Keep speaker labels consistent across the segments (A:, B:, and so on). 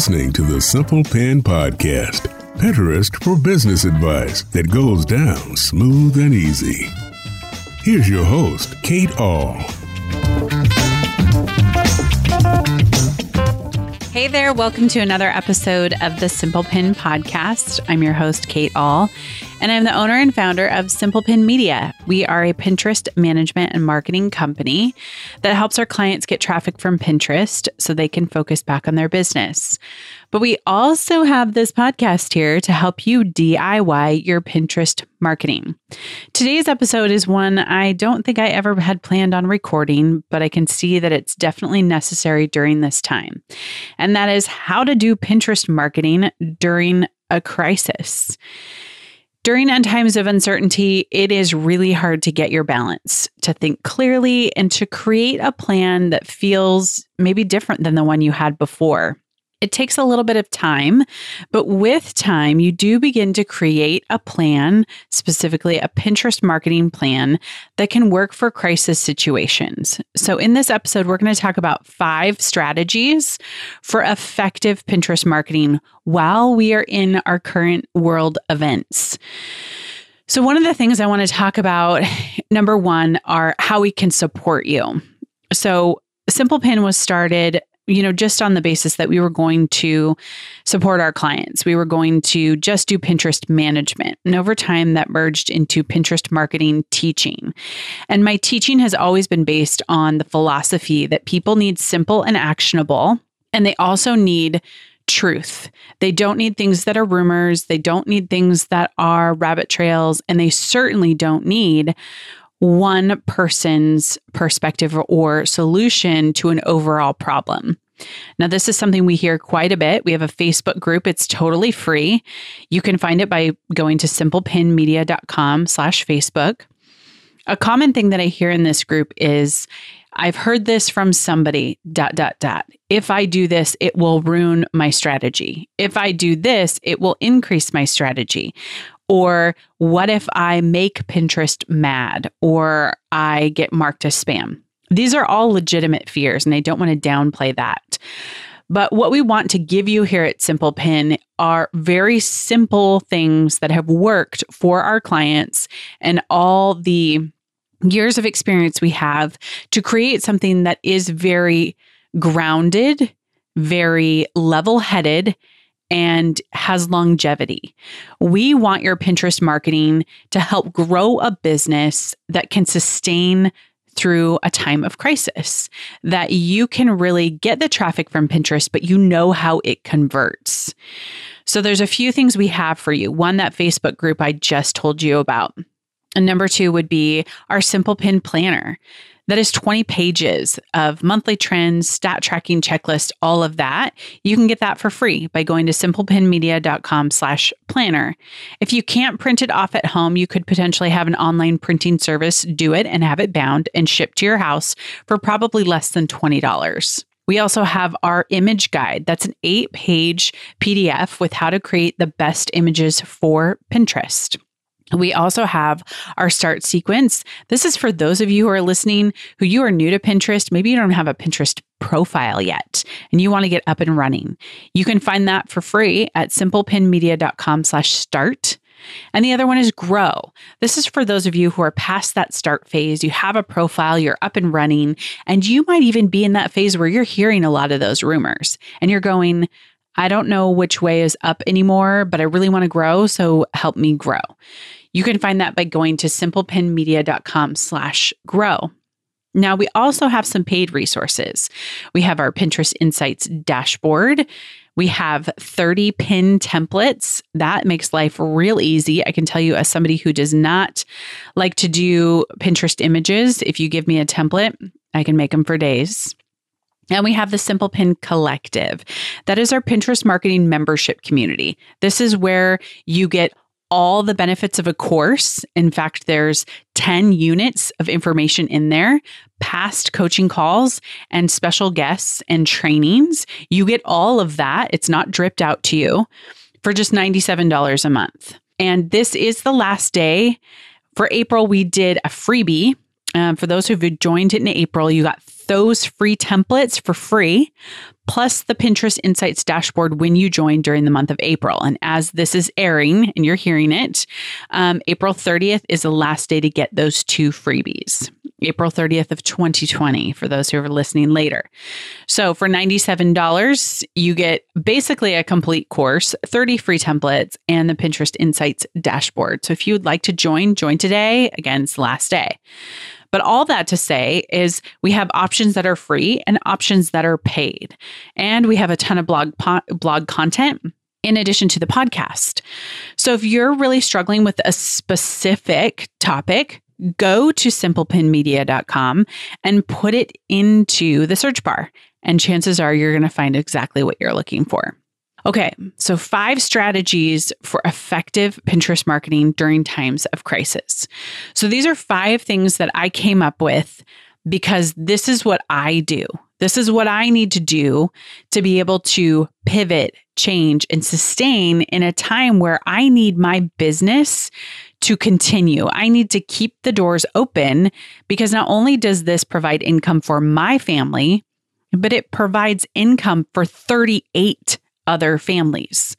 A: listening to the Simple Pin Podcast, Pinterest for business advice that goes down smooth and easy. Here's your host, Kate Ahl.
B: Hey there, welcome to another episode of the Simple Pin Podcast. I'm your host, Kate Ahl, and I'm the owner and founder of Simple Pin Media. We are a Pinterest management and marketing company that helps our clients get traffic from Pinterest so they can focus back on their business. But we also have this podcast here to help you DIY your Pinterest marketing. Today's episode is one I don't think I ever had planned on recording, but I can see that it's definitely necessary during this time. And that is how to do Pinterest marketing during a crisis. During end times of uncertainty, it is really hard to get your balance, to think clearly, and to create a plan that feels maybe different than the one you had before. It takes a little bit of time, but with time, you do begin to create a plan, specifically a Pinterest marketing plan that can work for crisis situations. So, in this episode, we're going to talk about five strategies for effective Pinterest marketing while we are in our current world events. So, one of the things I want to talk about, number one, are how we can support you. So, Simple Pin was started you know, just on the basis that we were going to support our clients. We were going to just do Pinterest management. And over time, that merged into Pinterest marketing teaching. And my teaching has always been based on the philosophy that people need simple and actionable, and they also need truth. They don't need things that are rumors. They don't need things that are rabbit trails. And they certainly don't need one person's perspective or solution to an overall problem. Now, this is something we hear quite a bit. We have a Facebook group. It's totally free. You can find it by going to simplepinmedia.com slash Facebook. A common thing that I hear in this group is I've heard this from somebody, dot, dot, dot. If I do this, it will ruin my strategy. If I do this, it will increase my strategy. Or what if I make Pinterest mad or I get marked as spam? These are all legitimate fears, and I don't want to downplay that. But what we want to give you here at Simple Pin are very simple things that have worked for our clients and all the years of experience we have to create something that is very grounded, very level headed, and has longevity. We want your Pinterest marketing to help grow a business that can sustain through a time of crisis, that you can really get the traffic from Pinterest, but you know how it converts. So there's a few things we have for you. One, that Facebook group I just told you about. And number two would be our Simple Pin Planner. That is 20 pages of monthly trends, stat tracking checklist, all of that. You can get that for free by going to simplepinmedia.com slash planner. If you can't print it off at home, you could potentially have an online printing service do it and have it bound and shipped to your house for probably less than $20. We also have our image guide. That's an eight page PDF with how to create the best images for Pinterest. We also have our start sequence. This is for those of you who are listening who you are new to Pinterest. Maybe you don't have a Pinterest profile yet and you want to get up and running. You can find that for free at simplepinmedia.com slash start. And the other one is grow. This is for those of you who are past that start phase. You have a profile, you're up and running, and you might even be in that phase where you're hearing a lot of those rumors and you're going, I don't know which way is up anymore, but I really want to grow. So help me grow. You can find that by going to simplepinmedia.com slash grow. Now, we also have some paid resources. We have our Pinterest Insights dashboard. We have 30 pin templates. That makes life real easy. I can tell you, as somebody who does not like to do Pinterest images, if you give me a template, I can make them for days. And we have the Simple Pin Collective. That is our Pinterest marketing membership community. This is where you get all the benefits of a course. In fact, there's 10 units of information in there, past coaching calls and special guests and trainings. You get all of that. It's not dripped out to you for just $97 a month. And this is the last day. For April, we did a freebie Um, for those who've joined in April, you got those free templates for free, plus the Pinterest Insights dashboard when you join during the month of April. And as this is airing and you're hearing it, um, April 30th is the last day to get those two freebies. April 30th of 2020 for those who are listening later. So for $97, you get basically a complete course, 30 free templates, and the Pinterest Insights dashboard. So if you would like to join, join today. Again, it's the last day. But all that to say is we have options that are free and options that are paid. And we have a ton of blog po- blog content in addition to the podcast. So if you're really struggling with a specific topic, go to simplepinmedia.com and put it into the search bar. And chances are you're going to find exactly what you're looking for. Okay, so five strategies for effective Pinterest marketing during times of crisis. So these are five things that I came up with because this is what I do. This is what I need to do to be able to pivot, change, and sustain in a time where I need my business to continue. I need to keep the doors open because not only does this provide income for my family, but it provides income for 38 other families.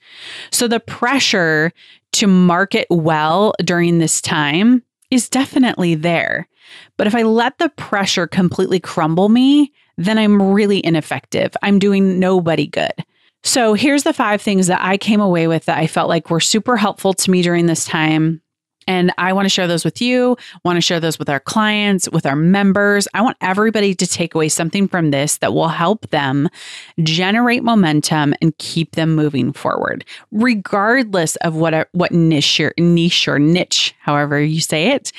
B: So the pressure to market well during this time is definitely there. But if I let the pressure completely crumble me, then I'm really ineffective. I'm doing nobody good. So here's the five things that I came away with that I felt like were super helpful to me during this time and I want to share those with you, want to share those with our clients, with our members. I want everybody to take away something from this that will help them generate momentum and keep them moving forward, regardless of what what niche or niche or niche, however you say it.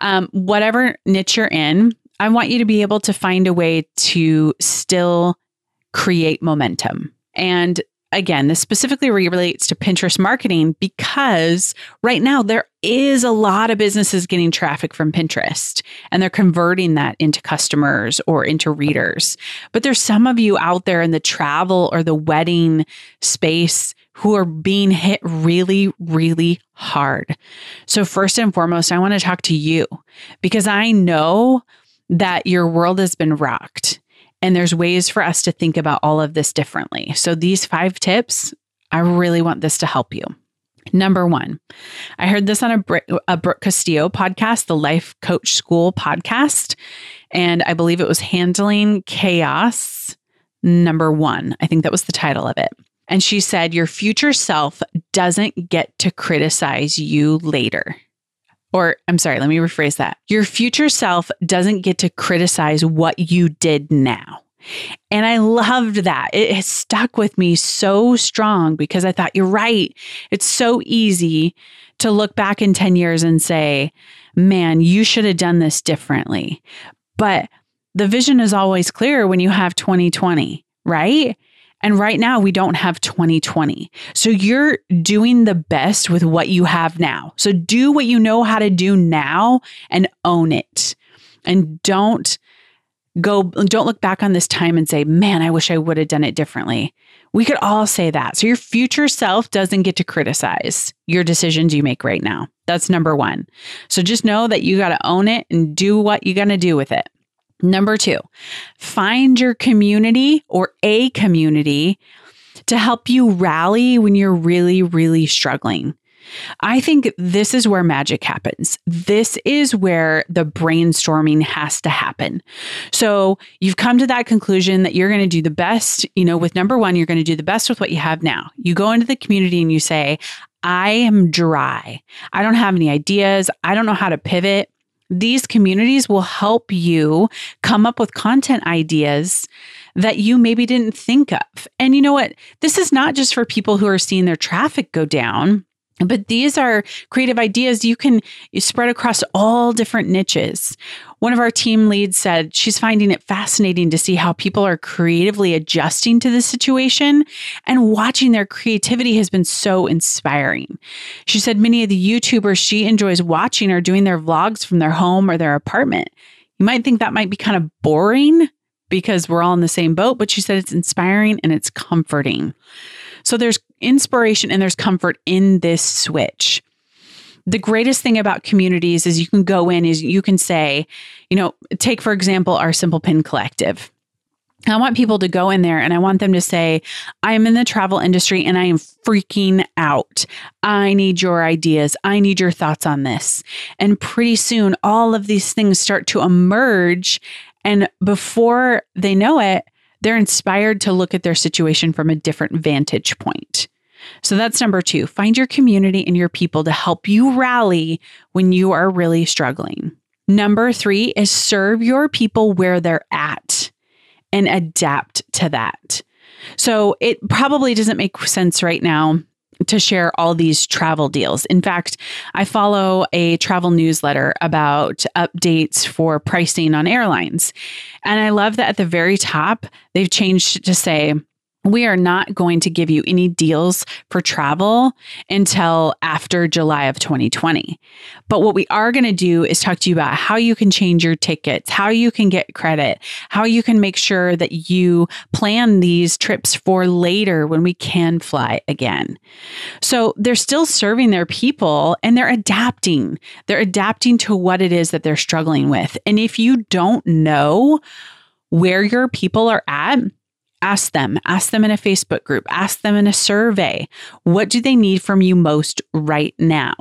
B: Um, whatever niche you're in, I want you to be able to find a way to still create momentum. And again, this specifically relates to Pinterest marketing because right now there is a lot of businesses getting traffic from Pinterest and they're converting that into customers or into readers. But there's some of you out there in the travel or the wedding space who are being hit really, really hard. So, first and foremost, I want to talk to you because I know that your world has been rocked and there's ways for us to think about all of this differently. So, these five tips, I really want this to help you. Number one, I heard this on a, Br- a Brooke Castillo podcast, the Life Coach School podcast. And I believe it was Handling Chaos, number one. I think that was the title of it. And she said, Your future self doesn't get to criticize you later. Or I'm sorry, let me rephrase that. Your future self doesn't get to criticize what you did now. And I loved that. It has stuck with me so strong because I thought, you're right. It's so easy to look back in 10 years and say, man, you should have done this differently. But the vision is always clear when you have 2020, right? And right now, we don't have 2020. So you're doing the best with what you have now. So do what you know how to do now and own it. And don't go, don't look back on this time and say, man, I wish I would have done it differently. We could all say that. So your future self doesn't get to criticize your decisions you make right now. That's number one. So just know that you got to own it and do what you're going to do with it. Number two, find your community or a community to help you rally when you're really, really struggling. I think this is where magic happens. This is where the brainstorming has to happen. So you've come to that conclusion that you're going to do the best, you know, with number one, you're going to do the best with what you have now. You go into the community and you say, I am dry. I don't have any ideas. I don't know how to pivot. These communities will help you come up with content ideas that you maybe didn't think of. And you know what? This is not just for people who are seeing their traffic go down. But these are creative ideas you can spread across all different niches. One of our team leads said she's finding it fascinating to see how people are creatively adjusting to the situation and watching their creativity has been so inspiring. She said many of the YouTubers she enjoys watching are doing their vlogs from their home or their apartment. You might think that might be kind of boring because we're all in the same boat, but she said it's inspiring and it's comforting. So there's inspiration and there's comfort in this switch. the greatest thing about communities is you can go in is you can say, you know, take for example our Simple Pin Collective. I want people to go in there and I want them to say, I'm in the travel industry and I am freaking out. I need your ideas. I need your thoughts on this. And pretty soon, all of these things start to emerge. And before they know it, they're inspired to look at their situation from a different vantage point. So that's number two find your community and your people to help you rally when you are really struggling. Number three is serve your people where they're at and adapt to that. So it probably doesn't make sense right now to share all these travel deals. In fact, I follow a travel newsletter about updates for pricing on airlines. And I love that at the very top, they've changed to say, we are not going to give you any deals for travel until after July of 2020. But what we are going to do is talk to you about how you can change your tickets, how you can get credit, how you can make sure that you plan these trips for later when we can fly again. So they're still serving their people and they're adapting. They're adapting to what it is that they're struggling with. And if you don't know, where your people are at, Ask them, ask them in a Facebook group, ask them in a survey. What do they need from you most right now?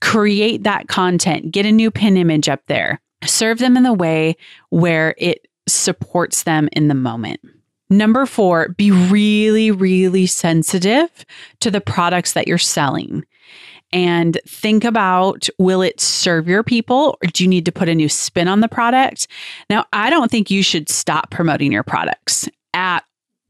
B: Create that content, get a new pin image up there, serve them in the way where it supports them in the moment. Number four, be really, really sensitive to the products that you're selling and think about will it serve your people or do you need to put a new spin on the product? Now, I don't think you should stop promoting your products at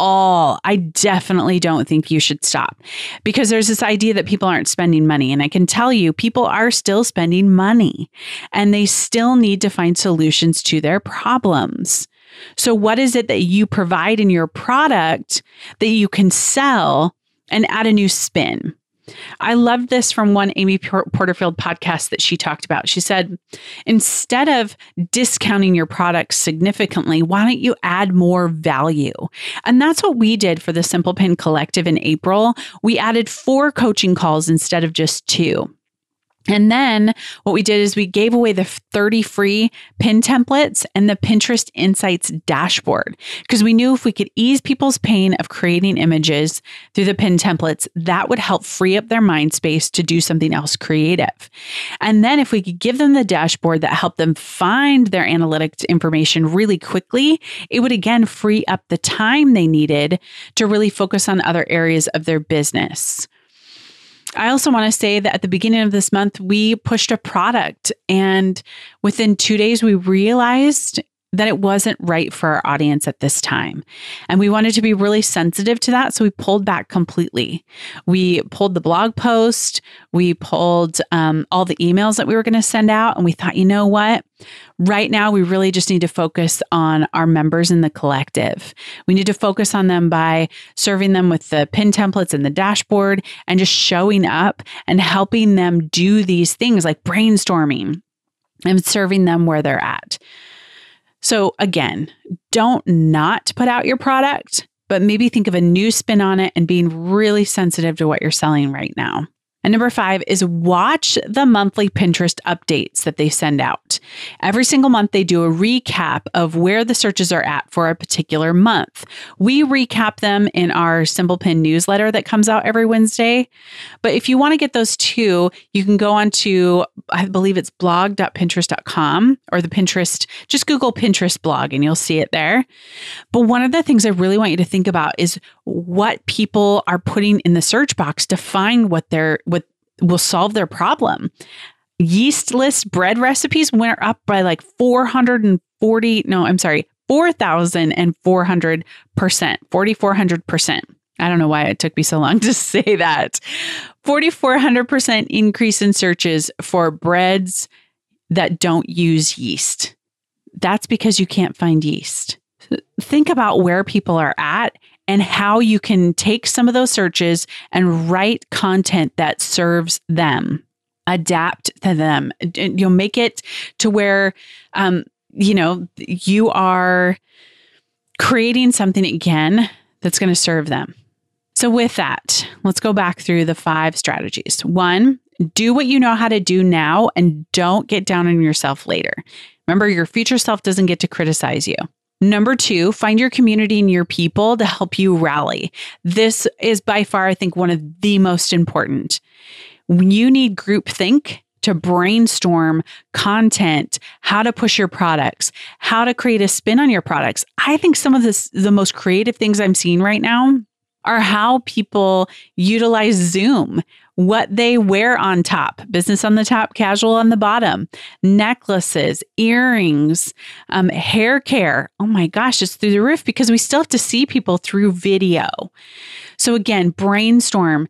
B: all. I definitely don't think you should stop because there's this idea that people aren't spending money. And I can tell you, people are still spending money and they still need to find solutions to their problems. So, what is it that you provide in your product that you can sell and add a new spin? I loved this from one Amy Porterfield podcast that she talked about. She said, instead of discounting your products significantly, why don't you add more value? And that's what we did for the Simple Pin Collective in April. We added four coaching calls instead of just two. And then what we did is we gave away the 30 free pin templates and the Pinterest Insights dashboard because we knew if we could ease people's pain of creating images through the pin templates, that would help free up their mind space to do something else creative. And then if we could give them the dashboard that helped them find their analytics information really quickly, it would again free up the time they needed to really focus on other areas of their business. I also want to say that at the beginning of this month, we pushed a product, and within two days, we realized that it wasn't right for our audience at this time. And we wanted to be really sensitive to that. So we pulled back completely. We pulled the blog post, we pulled um, all the emails that we were going to send out. And we thought, you know what? Right now, we really just need to focus on our members in the collective. We need to focus on them by serving them with the pin templates and the dashboard and just showing up and helping them do these things like brainstorming and serving them where they're at. So, again, don't not put out your product, but maybe think of a new spin on it and being really sensitive to what you're selling right now. And number five is watch the monthly Pinterest updates that they send out. Every single month, they do a recap of where the searches are at for a particular month. We recap them in our Simple Pin newsletter that comes out every Wednesday. But if you want to get those too, you can go on to, I believe it's blog.pinterest.com or the Pinterest, just Google Pinterest blog and you'll see it there. But one of the things I really want you to think about is what people are putting in the search box to find what they're what will solve their problem. Yeastless bread recipes went up by like 440, no, I'm sorry, 4,400%, 4,400%. I don't know why it took me so long to say that. 4,400% increase in searches for breads that don't use yeast. That's because you can't find yeast. Think about where people are at and how you can take some of those searches and write content that serves them adapt to them you'll make it to where um, you know you are creating something again that's going to serve them so with that let's go back through the five strategies one Do what you know how to do now and don't get down on yourself later. Remember, your future self doesn't get to criticize you. Number two, find your community and your people to help you rally. This is by far, I think, one of the most important. You need groupthink to brainstorm content, how to push your products, how to create a spin on your products. I think some of this, the most creative things I'm seeing right now are how people utilize Zoom, what they wear on top, business on the top, casual on the bottom, necklaces, earrings, um, hair care. Oh my gosh, it's through the roof because we still have to see people through video. So, again, brainstorm.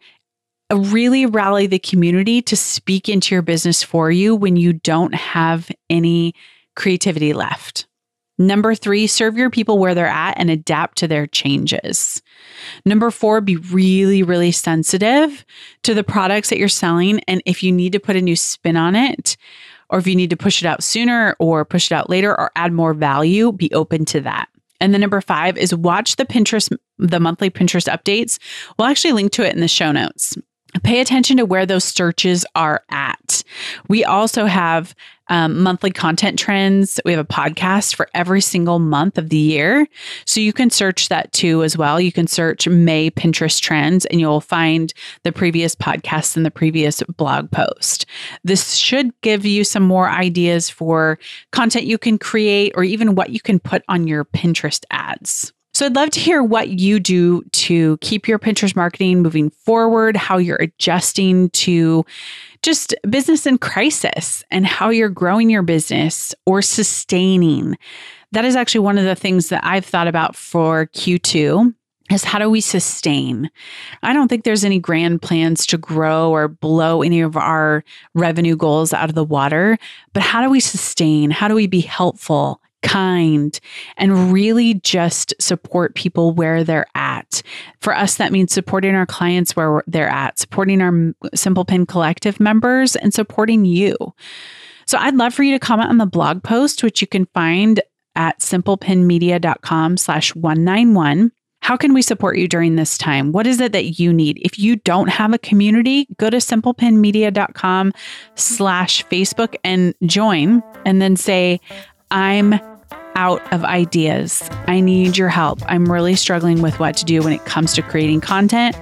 B: Really rally the community to speak into your business for you when you don't have any creativity left. Number three, serve your people where they're at and adapt to their changes. Number four, be really, really sensitive to the products that you're selling. And if you need to put a new spin on it, or if you need to push it out sooner or push it out later or add more value, be open to that. And then number five is watch the Pinterest, the monthly Pinterest updates. We'll actually link to it in the show notes. Pay attention to where those searches are at. We also have um, monthly content trends. We have a podcast for every single month of the year. So you can search that too as well. You can search May Pinterest trends and you'll find the previous podcast and the previous blog post. This should give you some more ideas for content you can create or even what you can put on your Pinterest ads. So I'd love to hear what you do to keep your Pinterest marketing moving forward, how you're adjusting to just business in crisis and how you're growing your business or sustaining. That is actually one of the things that I've thought about for Q2 is how do we sustain? I don't think there's any grand plans to grow or blow any of our revenue goals out of the water, but how do we sustain? How do we be helpful kind, and really just support people where they're at. For us, that means supporting our clients where they're at, supporting our Simple Pin Collective members, and supporting you. So I'd love for you to comment on the blog post, which you can find at simplepinmedia.com slash 191. How can we support you during this time? What is it that you need? If you don't have a community, go to simplepinmedia.com slash Facebook and join and then say, I'm out of ideas. I need your help. I'm really struggling with what to do when it comes to creating content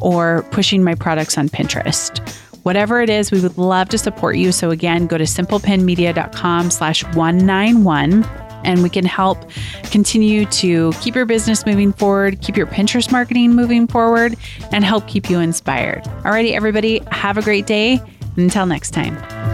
B: or pushing my products on Pinterest. Whatever it is, we would love to support you. So again, go to simplepinmedia.com slash 191 and we can help continue to keep your business moving forward, keep your Pinterest marketing moving forward, and help keep you inspired. Alrighty, everybody, have a great day. Until next time.